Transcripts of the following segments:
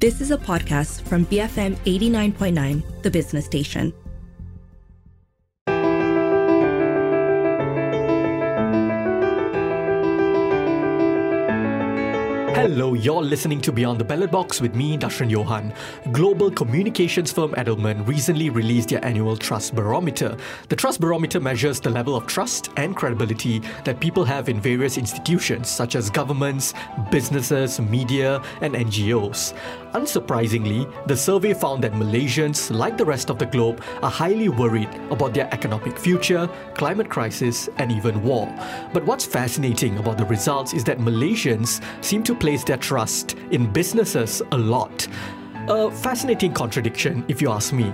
This is a podcast from BFM 89.9, the business station. Hello, you're listening to Beyond the Ballot Box with me, Dashran Johan. Global communications firm Edelman recently released their annual Trust Barometer. The Trust Barometer measures the level of trust and credibility that people have in various institutions, such as governments, businesses, media, and NGOs. Unsurprisingly, the survey found that Malaysians, like the rest of the globe, are highly worried about their economic future, climate crisis, and even war. But what's fascinating about the results is that Malaysians seem to place their trust in businesses a lot. A fascinating contradiction, if you ask me.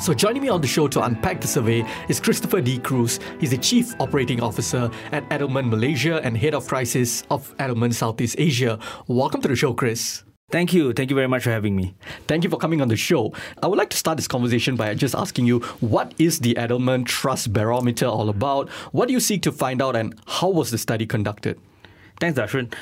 So, joining me on the show to unpack the survey is Christopher de Cruz. He's the Chief Operating Officer at Edelman Malaysia and Head of Crisis of Edelman Southeast Asia. Welcome to the show, Chris. Thank you. Thank you very much for having me. Thank you for coming on the show. I would like to start this conversation by just asking you what is the Edelman Trust Barometer all about? What do you seek to find out, and how was the study conducted? Thanks, Dashran.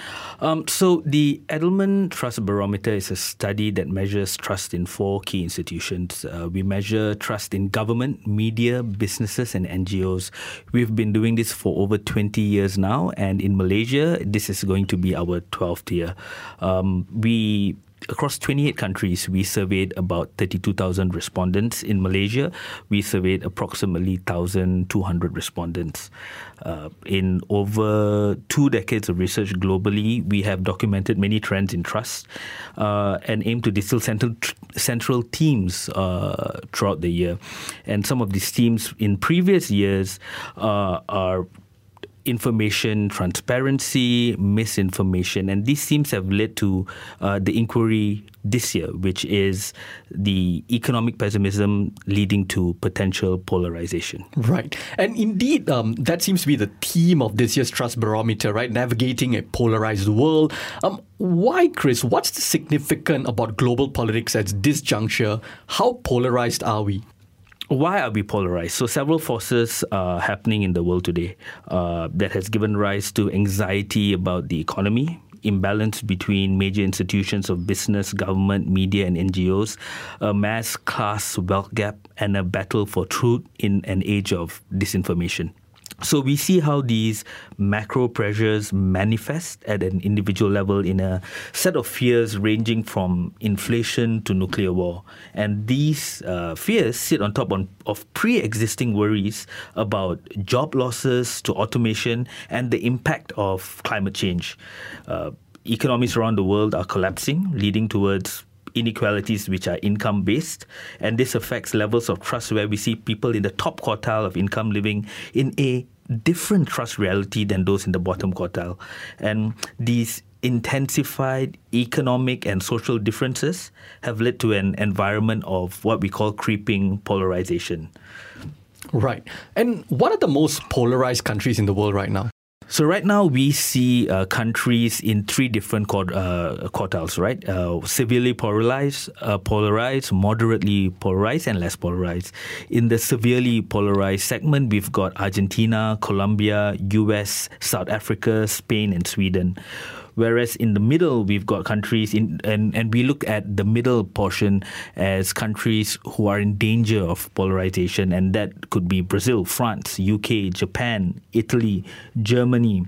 Um, so, the Edelman Trust Barometer is a study that measures trust in four key institutions. Uh, we measure trust in government, media, businesses, and NGOs. We've been doing this for over 20 years now, and in Malaysia, this is going to be our 12th year. Um, we across 28 countries, we surveyed about 32,000 respondents. In Malaysia, we surveyed approximately 1,200 respondents. Uh, in over two decades of research globally, we have documented many trends in trust uh, and aim to distill central, central themes uh, throughout the year. And some of these themes in previous years uh, are information transparency, misinformation, and these themes have led to uh, the inquiry this year, which is the economic pessimism leading to potential polarization. Right. And indeed, um, that seems to be the theme of this year's Trust Barometer, right? Navigating a polarized world. Um, why, Chris? What's the significant about global politics at this juncture? How polarized are we? Why are we polarized? So several forces are happening in the world today uh, that has given rise to anxiety about the economy, imbalance between major institutions of business, government, media, and NGOs, a mass class wealth gap, and a battle for truth in an age of disinformation. So we see how these macro pressures manifest at an individual level in a set of fears ranging from inflation to nuclear war. And these uh, fears sit on top on, of pre existing worries about job losses to automation and the impact of climate change. Uh, economies around the world are collapsing, leading towards inequalities which are income based and this affects levels of trust where we see people in the top quartile of income living in a different trust reality than those in the bottom quartile. And these intensified economic and social differences have led to an environment of what we call creeping polarization. Right. And what are the most polarized countries in the world right now? So right now we see uh, countries in three different quart- uh, quartiles, right? Uh, severely polarized, uh, polarized, moderately polarized, and less polarized. In the severely polarized segment, we've got Argentina, Colombia, U.S., South Africa, Spain, and Sweden. Whereas in the middle, we've got countries in, and, and we look at the middle portion as countries who are in danger of polarization, and that could be Brazil, France, UK, Japan, Italy, Germany.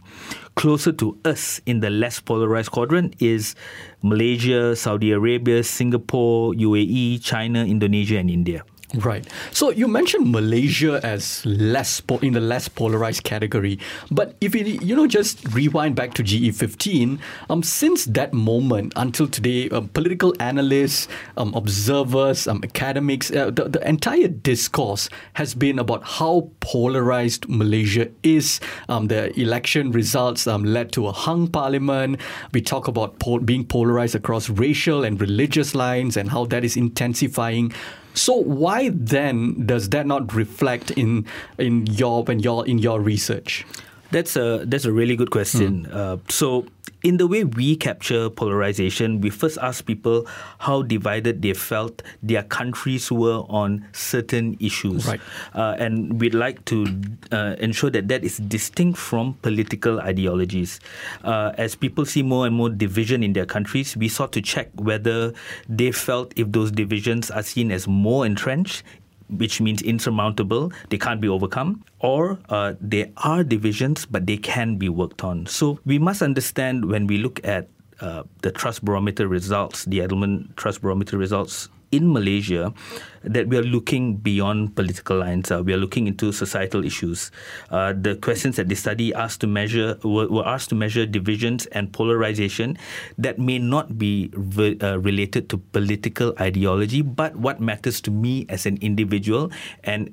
Closer to us in the less polarized quadrant is Malaysia, Saudi Arabia, Singapore, UAE, China, Indonesia, and India. Right. So you mentioned Malaysia as less po- in the less polarized category, but if you you know just rewind back to GE15, um, since that moment until today, um, political analysts, um, observers, um, academics, uh, the, the entire discourse has been about how polarized Malaysia is. Um, the election results um, led to a hung parliament. We talk about being polarized across racial and religious lines and how that is intensifying. So why then does that not reflect in in your when you're in your research? That's a that's a really good question. Mm. Uh, so in the way we capture polarization, we first ask people how divided they felt their countries were on certain issues. Right. Uh, and we'd like to uh, ensure that that is distinct from political ideologies. Uh, as people see more and more division in their countries, we sought to check whether they felt if those divisions are seen as more entrenched which means insurmountable, they can't be overcome, or uh, there are divisions, but they can be worked on. So we must understand when we look at uh, the trust barometer results, the Edelman trust barometer results in Malaysia that we are looking beyond political lines. Uh, we are looking into societal issues. Uh, the questions that the study asked to measure were, were, asked to measure divisions and polarization that may not be re, uh, related to political ideology, but what matters to me as an individual and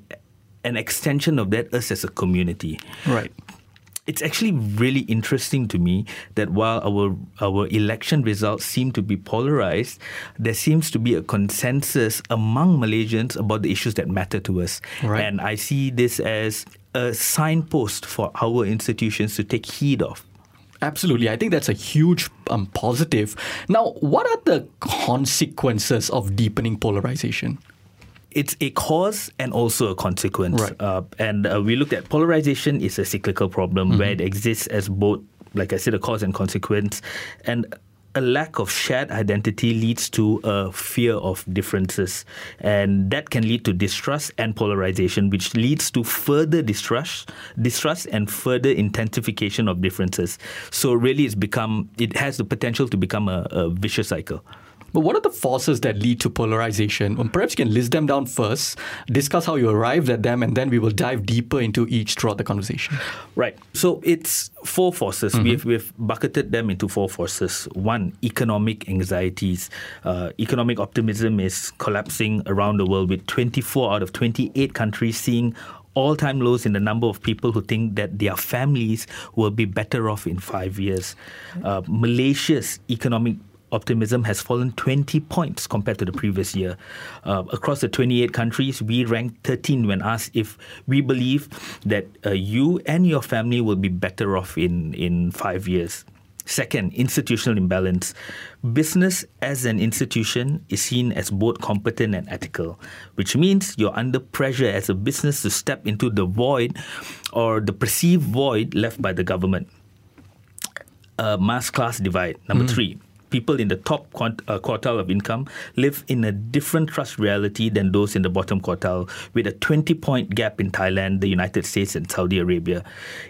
an extension of that us as a community. Right it's actually really interesting to me that while our our election results seem to be polarized, there seems to be a consensus among Malaysians about the issues that matter to us. Right. And I see this as a signpost for our institutions to take heed of. Absolutely. I think that's a huge um, positive. Now, what are the consequences of deepening polarization? It's a cause and also a consequence. Right. Uh, and uh, we looked at polarization is a cyclical problem mm-hmm. where it exists as both, like I said, a cause and consequence. And a lack of shared identity leads to a fear of differences. And that can lead to distrust and polarization, which leads to further distrust, distrust and further intensification of differences. So really it's become it has the potential to become a, a vicious cycle. But what are the forces that lead to polarization? Well, perhaps you can list them down first, discuss how you arrived at them, and then we will dive deeper into each throughout the conversation. Right. So it's four forces. Mm-hmm. We've, we've bucketed them into four forces. One, economic anxieties. Uh, economic optimism is collapsing around the world with 24 out of 28 countries seeing all time lows in the number of people who think that their families will be better off in five years. Uh, Malaysia's economic optimism has fallen 20 points compared to the previous year. Uh, across the 28 countries, we ranked 13 when asked if we believe that uh, you and your family will be better off in, in five years. Second, institutional imbalance. Business as an institution is seen as both competent and ethical, which means you're under pressure as a business to step into the void or the perceived void left by the government. Uh, mass class divide. Number mm. three, people in the top uh, quartile of income live in a different trust reality than those in the bottom quartile, with a 20 point gap in Thailand, the United States, and Saudi Arabia.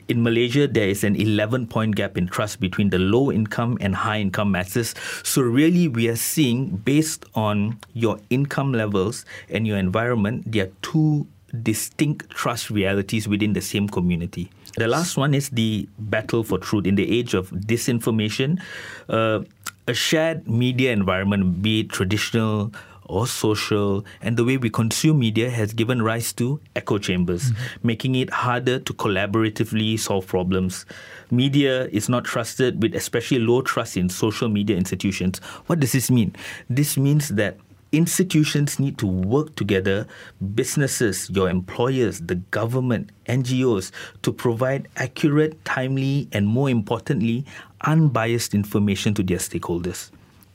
In Malaysia, there is an 11 point gap in trust between the low income and high income masses. So, really, we are seeing based on your income levels and your environment, there are two distinct trust realities within the same community. The last one is the battle for truth. In the age of disinformation, uh, a shared media environment, be it traditional or social, and the way we consume media has given rise to echo chambers, mm-hmm. making it harder to collaboratively solve problems. Media is not trusted, with especially low trust in social media institutions. What does this mean? This means that institutions need to work together, businesses, your employers, the government, NGOs, to provide accurate, timely, and more importantly, unbiased information to their stakeholders.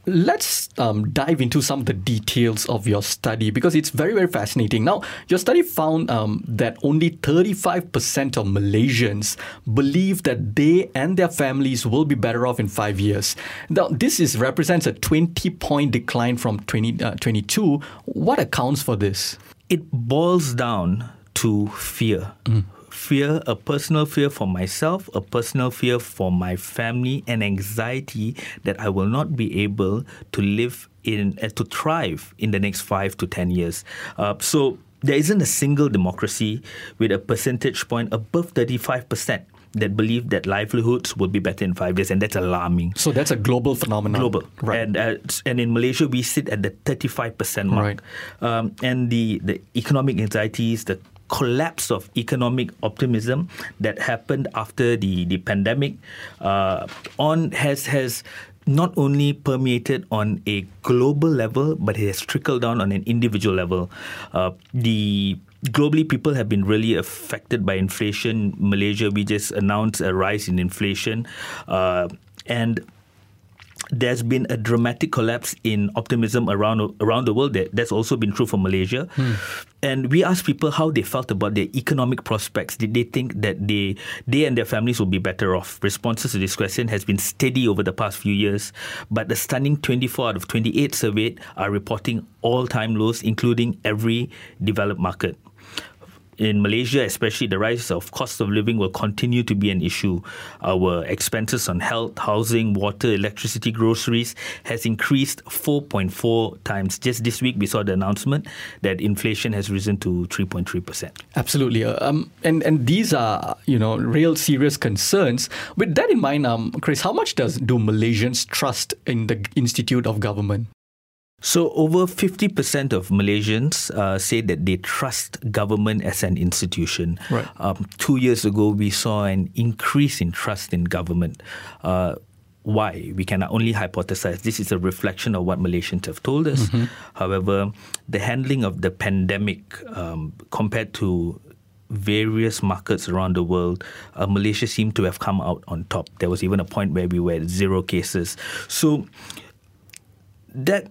Let's um, dive into some of the details of your study because it's very, very fascinating. Now, your study found um, that only 35% of Malaysians believe that they and their families will be better off in five years. Now, this is represents a 20 point decline from 2022. Uh, what accounts for this? It boils down to fear. Mm fear, a personal fear for myself, a personal fear for my family, and anxiety that I will not be able to live in, uh, to thrive in the next five to ten years. Uh, so there isn't a single democracy with a percentage point above 35% that believe that livelihoods will be better in five years, and that's alarming. So that's a global phenomenon. Global, right? And uh, and in Malaysia, we sit at the thirty-five percent mark. Right. Um, and the the economic anxieties, the collapse of economic optimism that happened after the, the pandemic uh, on has has not only permeated on a global level, but it has trickled down on an individual level. Uh, the globally, people have been really affected by inflation. Malaysia, we just announced a rise in inflation, uh, and there's been a dramatic collapse in optimism around around the world. That, that's also been true for Malaysia. Hmm. And we asked people how they felt about their economic prospects. Did they think that they they and their families will be better off? Responses to this question has been steady over the past few years, but the stunning 24 out of 28 surveyed are reporting all-time lows, including every developed market in Malaysia, especially the rise of cost of living will continue to be an issue. Our expenses on health, housing, water, electricity, groceries has increased 4.4 times. Just this week, we saw the announcement that inflation has risen to 3.3%. Absolutely. Uh, um, and, and these are, you know, real serious concerns. With that in mind, um, Chris, how much does do Malaysians trust in the Institute of Government? So, over 50% of Malaysians uh, say that they trust government as an institution. Right. Um, two years ago, we saw an increase in trust in government. Uh, why? We can only hypothesize. This is a reflection of what Malaysians have told us. Mm-hmm. However, the handling of the pandemic um, compared to various markets around the world, uh, Malaysia seemed to have come out on top. There was even a point where we were at zero cases. So, that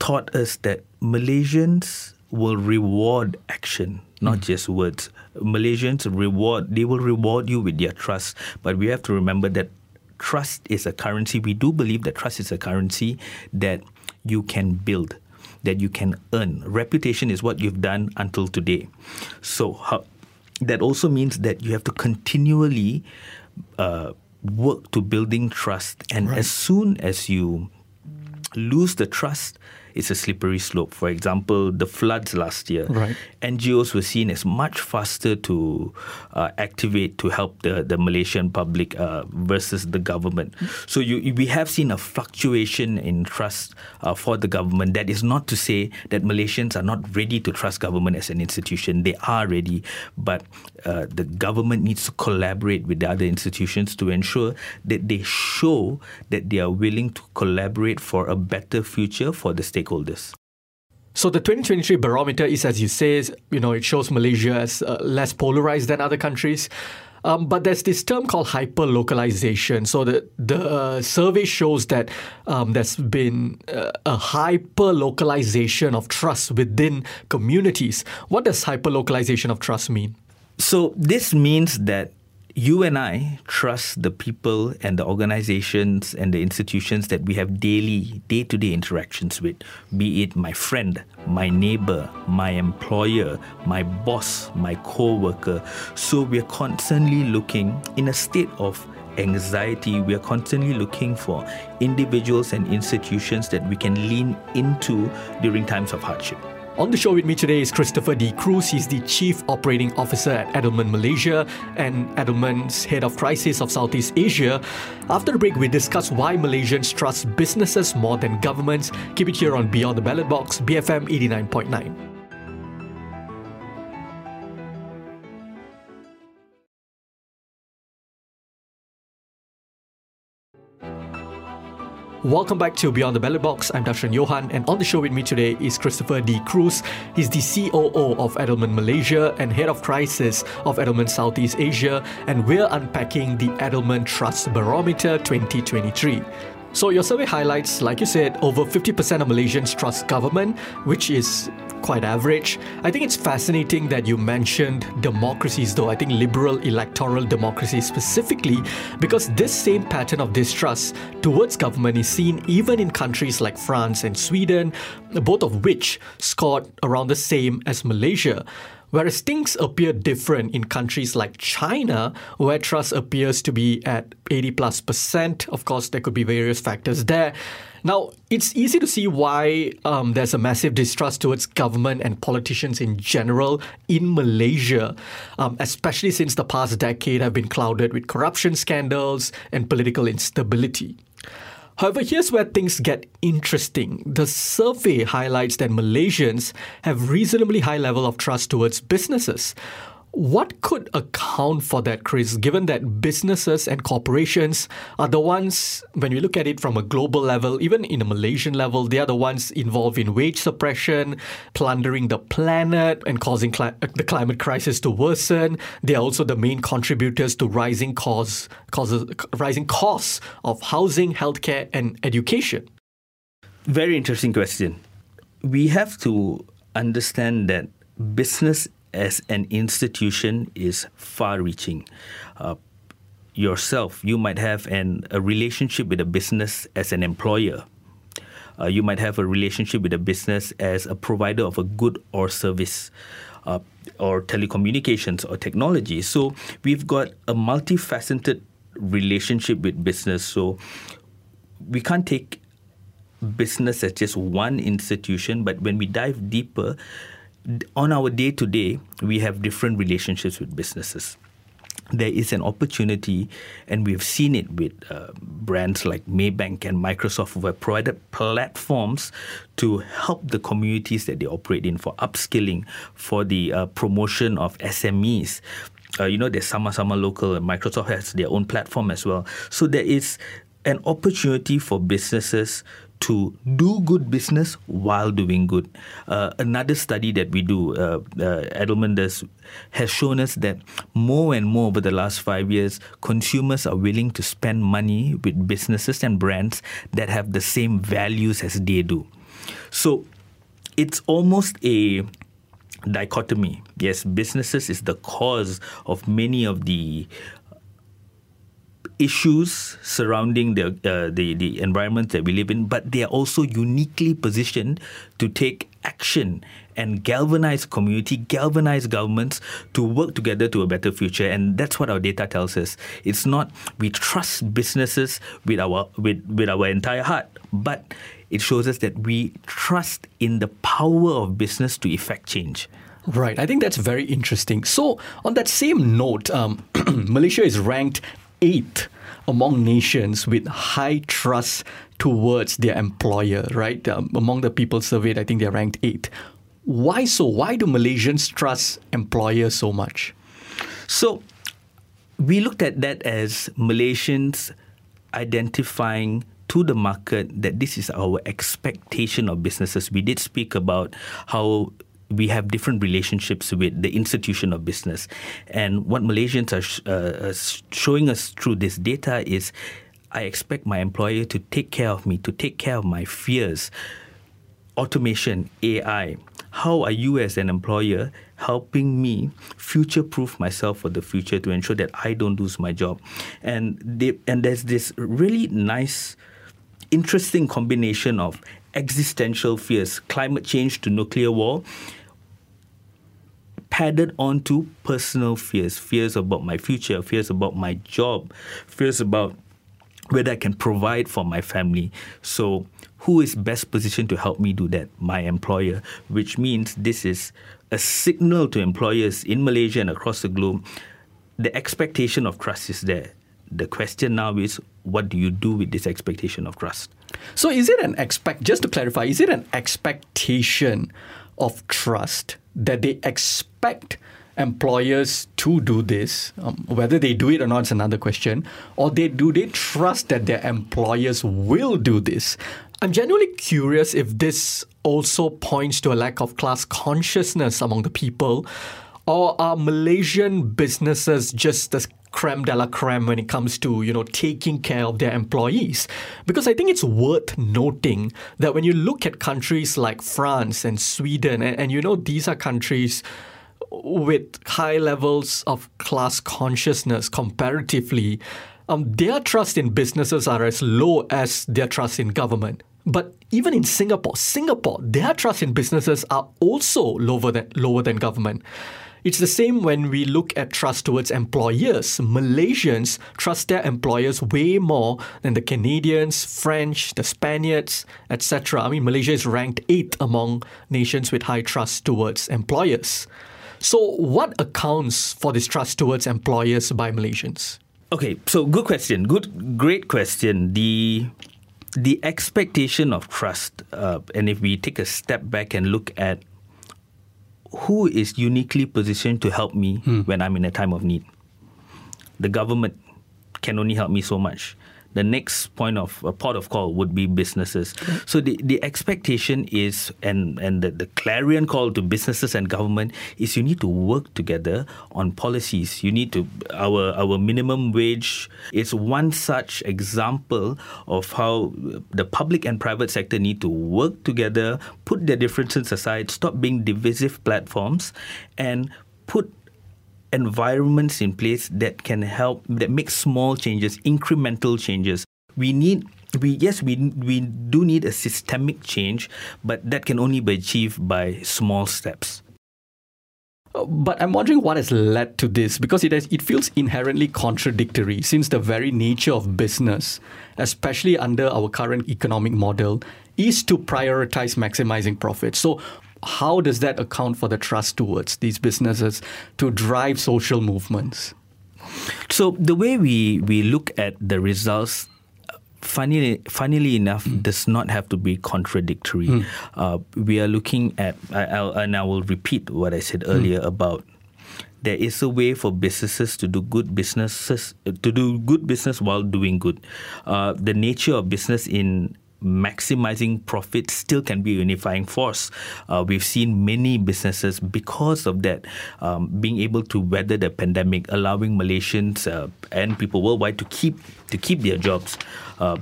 taught us that Malaysians will reward action, not mm. just words. Malaysians reward, they will reward you with their trust. But we have to remember that trust is a currency. We do believe that trust is a currency that you can build, that you can earn. Reputation is what you've done until today. So how, that also means that you have to continually uh, work to building trust. And right. as soon as you lose the trust, it's a slippery slope. For example, the floods last year, right. NGOs were seen as much faster to uh, activate to help the, the Malaysian public uh, versus the government. So you, we have seen a fluctuation in trust uh, for the government. That is not to say that Malaysians are not ready to trust government as an institution. They are ready, but uh, the government needs to collaborate with the other institutions to ensure that they show that they are willing to collaborate for a better future for the stakeholders. So the 2023 barometer is, as you say, you know, it shows Malaysia as uh, less polarized than other countries. Um, but there's this term called hyper localization. So the the uh, survey shows that um, there's been uh, a hyper localization of trust within communities. What does hyper localization of trust mean? So this means that you and I trust the people and the organizations and the institutions that we have daily, day to day interactions with, be it my friend, my neighbor, my employer, my boss, my co worker. So we're constantly looking in a state of anxiety, we are constantly looking for individuals and institutions that we can lean into during times of hardship. On the show with me today is Christopher de Cruz. He's the Chief Operating Officer at Edelman Malaysia and Edelman's Head of Crisis of Southeast Asia. After the break, we discuss why Malaysians trust businesses more than governments. Keep it here on Beyond the Ballot Box, BFM 89.9. Welcome back to Beyond the Ballot Box. I'm Darshan Johan, and on the show with me today is Christopher de Cruz. He's the COO of Edelman Malaysia and Head of Crisis of Edelman Southeast Asia, and we're unpacking the Edelman Trust Barometer 2023. So, your survey highlights, like you said, over 50% of Malaysians trust government, which is quite average. I think it's fascinating that you mentioned democracies, though. I think liberal electoral democracy specifically, because this same pattern of distrust towards government is seen even in countries like France and Sweden, both of which scored around the same as Malaysia. Whereas things appear different in countries like China, where trust appears to be at 80 plus percent. Of course, there could be various factors there. Now, it's easy to see why um, there's a massive distrust towards government and politicians in general in Malaysia, um, especially since the past decade have been clouded with corruption scandals and political instability. However, here's where things get interesting. The survey highlights that Malaysians have reasonably high level of trust towards businesses. What could account for that, Chris, given that businesses and corporations are the ones, when we look at it from a global level, even in a Malaysian level, they are the ones involved in wage suppression, plundering the planet, and causing the climate crisis to worsen. They are also the main contributors to rising costs, causes, rising costs of housing, healthcare, and education. Very interesting question. We have to understand that business as an institution is far reaching. Uh, yourself, you might have an, a relationship with a business as an employer. Uh, you might have a relationship with a business as a provider of a good or service. Uh, or telecommunications or technology. So we've got a multifaceted relationship with business. So we can't take business as just one institution, but when we dive deeper, on our day to day, we have different relationships with businesses. There is an opportunity, and we've seen it with uh, brands like Maybank and Microsoft, who have provided platforms to help the communities that they operate in for upskilling, for the uh, promotion of SMEs. Uh, you know, there's Sama-Sama Lokal, and Microsoft has their own platform as well. So there is an opportunity for businesses to do good business while doing good. Uh, another study that we do, uh, uh, Edelman does, has shown us that more and more over the last five years, consumers are willing to spend money with businesses and brands that have the same values as they do. So it's almost a dichotomy. Yes, businesses is the cause of many of the issues surrounding the, uh, the the environment that we live in, but they are also uniquely positioned to take action and galvanize community, galvanize governments to work together to a better future. And that's what our data tells us. It's not we trust businesses with our with, with our entire heart, but it shows us that we trust in the power of business to effect change. Right. I think that's very interesting. So, on that same note, um, Malaysia is ranked eighth among nations with high trust towards their employer, right? Um, among the people surveyed, I think they're ranked eighth. Why so? Why do Malaysians trust employers so much? So, we looked at that as Malaysians identifying to the market that this is our expectation of businesses. We did speak about how we have different relationships with the institution of business. And what Malaysians are sh- uh, showing us through this data is I expect my employer to take care of me, to take care of my fears. Automation, AI. How are you as an employer helping me future proof myself for the future to ensure that I don't lose my job? And they, and there's this really nice interesting combination of existential fears, climate change to nuclear war, padded onto personal fears fears about my future, fears about my job, fears about whether I can provide for my family. So, who is best positioned to help me do that? My employer, which means this is a signal to employers in Malaysia and across the globe. The expectation of trust is there. The question now is what do you do with this expectation of trust? So, is it an expect, just to clarify, is it an expectation of trust that they expect employers to do this. Um, whether they do it or not is another question. Or they do they trust that their employers will do this? I'm genuinely curious if this also points to a lack of class consciousness among the people. Or are Malaysian businesses just the creme de la creme when it comes to you know taking care of their employees because i think it's worth noting that when you look at countries like france and sweden and, and you know these are countries with high levels of class consciousness comparatively um, their trust in businesses are as low as their trust in government but even in Singapore, Singapore, their trust in businesses are also lower than lower than government. It's the same when we look at trust towards employers. Malaysians trust their employers way more than the Canadians, French, the Spaniards, etc. I mean, Malaysia is ranked eighth among nations with high trust towards employers. So, what accounts for this trust towards employers by Malaysians? Okay, so good question. Good, great question. The the expectation of trust, uh, and if we take a step back and look at who is uniquely positioned to help me Hmm. when I'm in a time of need? The government can only help me so much. The next point of a port of call would be businesses. So the, the expectation is, and, and the, the clarion call to businesses and government is you need to work together on policies. You need to, our, our minimum wage is one such example of how the public and private sector need to work together, put their differences aside, stop being divisive platforms, and put environments in place that can help that make small changes incremental changes we need we yes we we do need a systemic change but that can only be achieved by small steps Uh, But I'm wondering what has led to this because it has, it feels inherently contradictory since the very nature of business, especially under our current economic model, is to prioritize maximizing profits. So how does that account for the trust towards these businesses to drive social movements? So the way we, we look at the results, funnily, funnily enough, does not have to be contradictory. Uh, we are looking at, I, I'll, and I will repeat what I said earlier about there is a way for businesses to do good businesses to do good business while doing good. Uh, the nature of business in maximizing profit still can be a unifying force. Uh, we've seen many businesses because of that um, being able to weather the pandemic, allowing Malaysians uh, and people worldwide to keep to keep their jobs. Uh,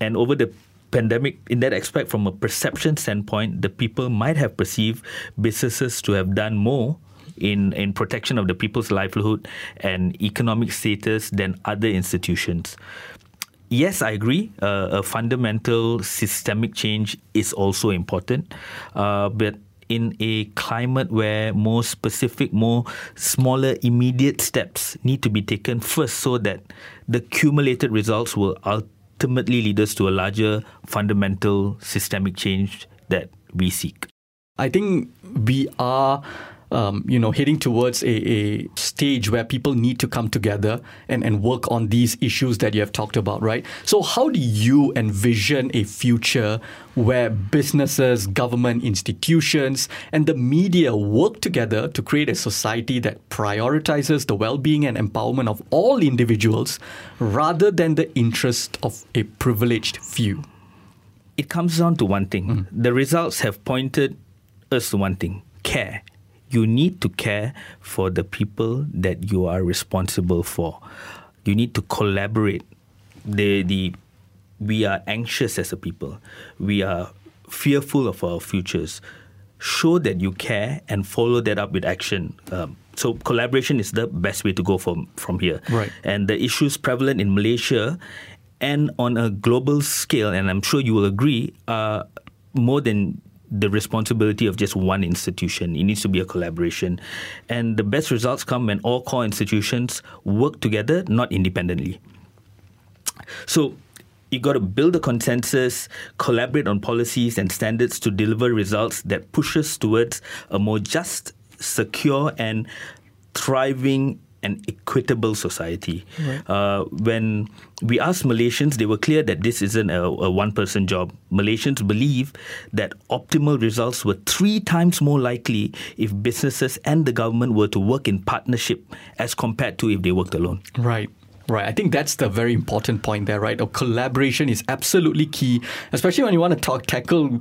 and over the pandemic, in that aspect, from a perception standpoint, the people might have perceived businesses to have done more in, in protection of the people's livelihood and economic status than other institutions. Yes, I agree. Uh, a fundamental systemic change is also important, uh, but in a climate where more specific, more smaller, immediate steps need to be taken first, so that the cumulated results will ultimately lead us to a larger, fundamental, systemic change that we seek. I think we are, um, you know, heading towards a, a stage where people need to come together and, and work on these issues that you have talked about, right? So, how do you envision a future where businesses, government institutions, and the media work together to create a society that prioritizes the well being and empowerment of all individuals rather than the interest of a privileged few? it comes down to one thing. The results have pointed us to one thing care. You need to care for the people that you are responsible for. You need to collaborate. The, the, we are anxious as a people, we are fearful of our futures. Show that you care and follow that up with action. Um, so collaboration is the best way to go from from here. Right. And the issues prevalent in Malaysia and on a global scale, and I'm sure you will agree, are more than the responsibility of just one institution. It needs to be a collaboration. And the best results come when all core institutions work together, not independently. So you got to build a consensus, collaborate on policies and standards to deliver results that pushes towards a more just, secure, and thriving and equitable society. Uh, when we asked Malaysians, they were clear that this isn't a, a one person job. Malaysians believe that optimal results were three times more likely if businesses and the government were to work in partnership as compared to if they worked alone. Right. Right. I think that's the very important point there, right? Collaboration is absolutely key, especially when you want to talk tackle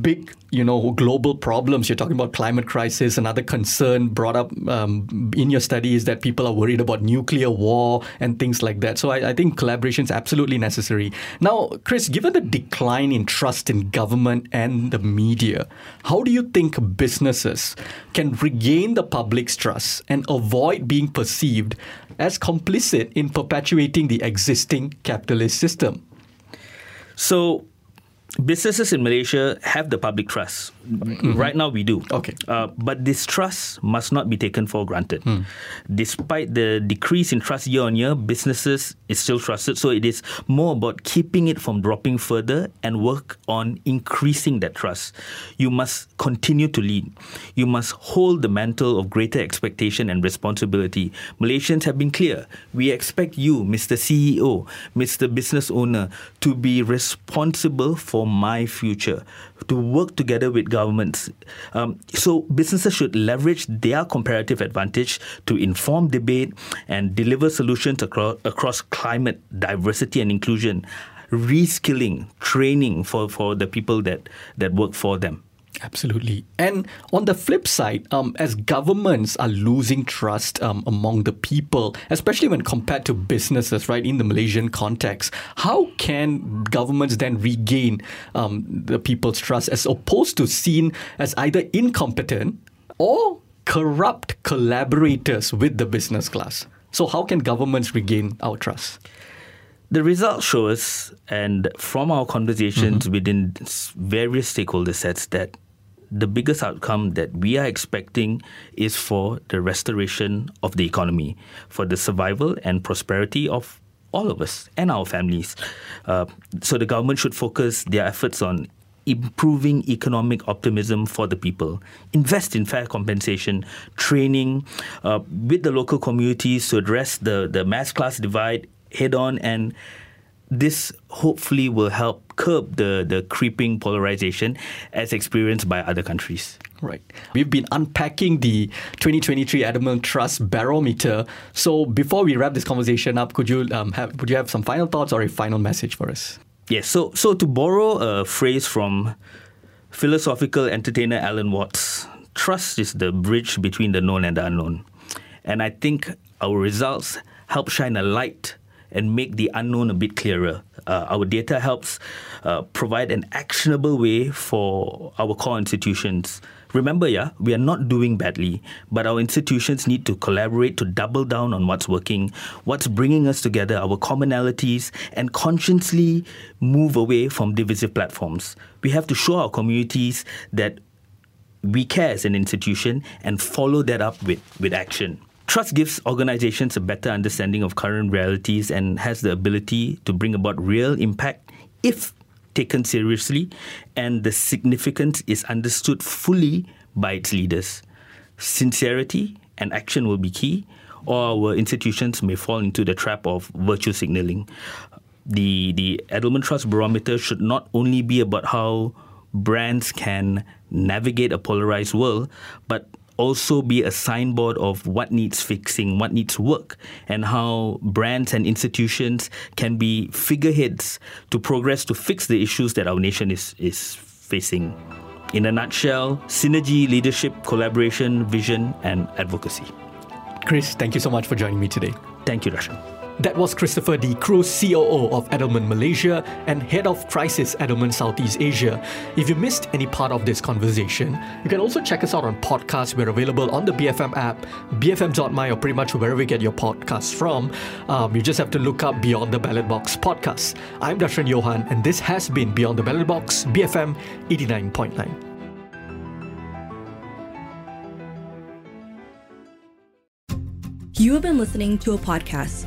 big, you know, global problems. You're talking about climate crisis. Another concern brought up um, in your study is that people are worried about nuclear war and things like that. So I, I think collaboration is absolutely necessary. Now, Chris, given the decline in trust in government and the media, how do you think businesses can regain the public's trust and avoid being perceived as complicit in perpetuating the existing capitalist system? So, businesses in Malaysia have the public trust. Right now, we do. Okay. Uh, but this trust must not be taken for granted. Despite the decrease in trust year on year, businesses is still trusted. So it is more about keeping it from dropping further and work on increasing that trust. You must continue to lead. You must hold the mantle of greater expectation and responsibility. Malaysians have been clear. We expect you, Mr. CEO, Mr. Business Owner, to be responsible for for my future, to work together with governments. Um, so businesses should leverage their comparative advantage to inform debate and deliver solutions across, across climate, diversity, and inclusion, reskilling, training for, for the people that, that work for them. Absolutely. And on the flip side, um, as governments are losing trust um, among the people, especially when compared to businesses, right, in the Malaysian context, how can governments then regain um, the people's trust as opposed to seen as either incompetent or corrupt collaborators with the business class? So, how can governments regain our trust? The results show us, and from our conversations mm-hmm. within various stakeholder sets, that the biggest outcome that we are expecting is for the restoration of the economy, for the survival and prosperity of all of us and our families. Uh, so the government should focus their efforts on improving economic optimism for the people, invest in fair compensation, training uh, with the local communities to address the, the mass class divide head on and this hopefully will help curb the, the creeping polarization as experienced by other countries. Right. We've been unpacking the 2023 Edelman Trust Barometer. So before we wrap this conversation up, could you um, have would you have some final thoughts or a final message for us? Yes. So so to borrow a phrase from philosophical entertainer Alan Watts, trust is the bridge between the known and the unknown. And I think our results help shine a light and make the unknown a bit clearer. Uh, our data helps uh, provide an actionable way for our core institutions. Remember, yeah, we are not doing badly, but our institutions need to collaborate to double down on what's working, what's bringing us together, our commonalities, and consciously move away from divisive platforms. We have to show our communities that we care as an institution and follow that up with, with action. Trust gives organizations a better understanding of current realities and has the ability to bring about real impact if taken seriously and the significance is understood fully by its leaders. Sincerity and action will be key, or our institutions may fall into the trap of virtue signaling. The, the Edelman Trust Barometer should not only be about how brands can navigate a polarized world, but also be a signboard of what needs fixing, what needs work, and how brands and institutions can be figureheads to progress to fix the issues that our nation is, is facing. In a nutshell, synergy, leadership, collaboration, vision, and advocacy. Chris, thank you so much for joining me today. Thank you, Darshan. That was Christopher de Cruz, COO of Edelman Malaysia and Head of Crisis Edelman Southeast Asia. If you missed any part of this conversation, you can also check us out on podcasts. We're available on the BFM app, bfm.my, or pretty much wherever you get your podcasts from. Um, you just have to look up Beyond the Ballot Box podcast. I'm Darshan Johan, and this has been Beyond the Ballot Box, BFM 89.9. You have been listening to a podcast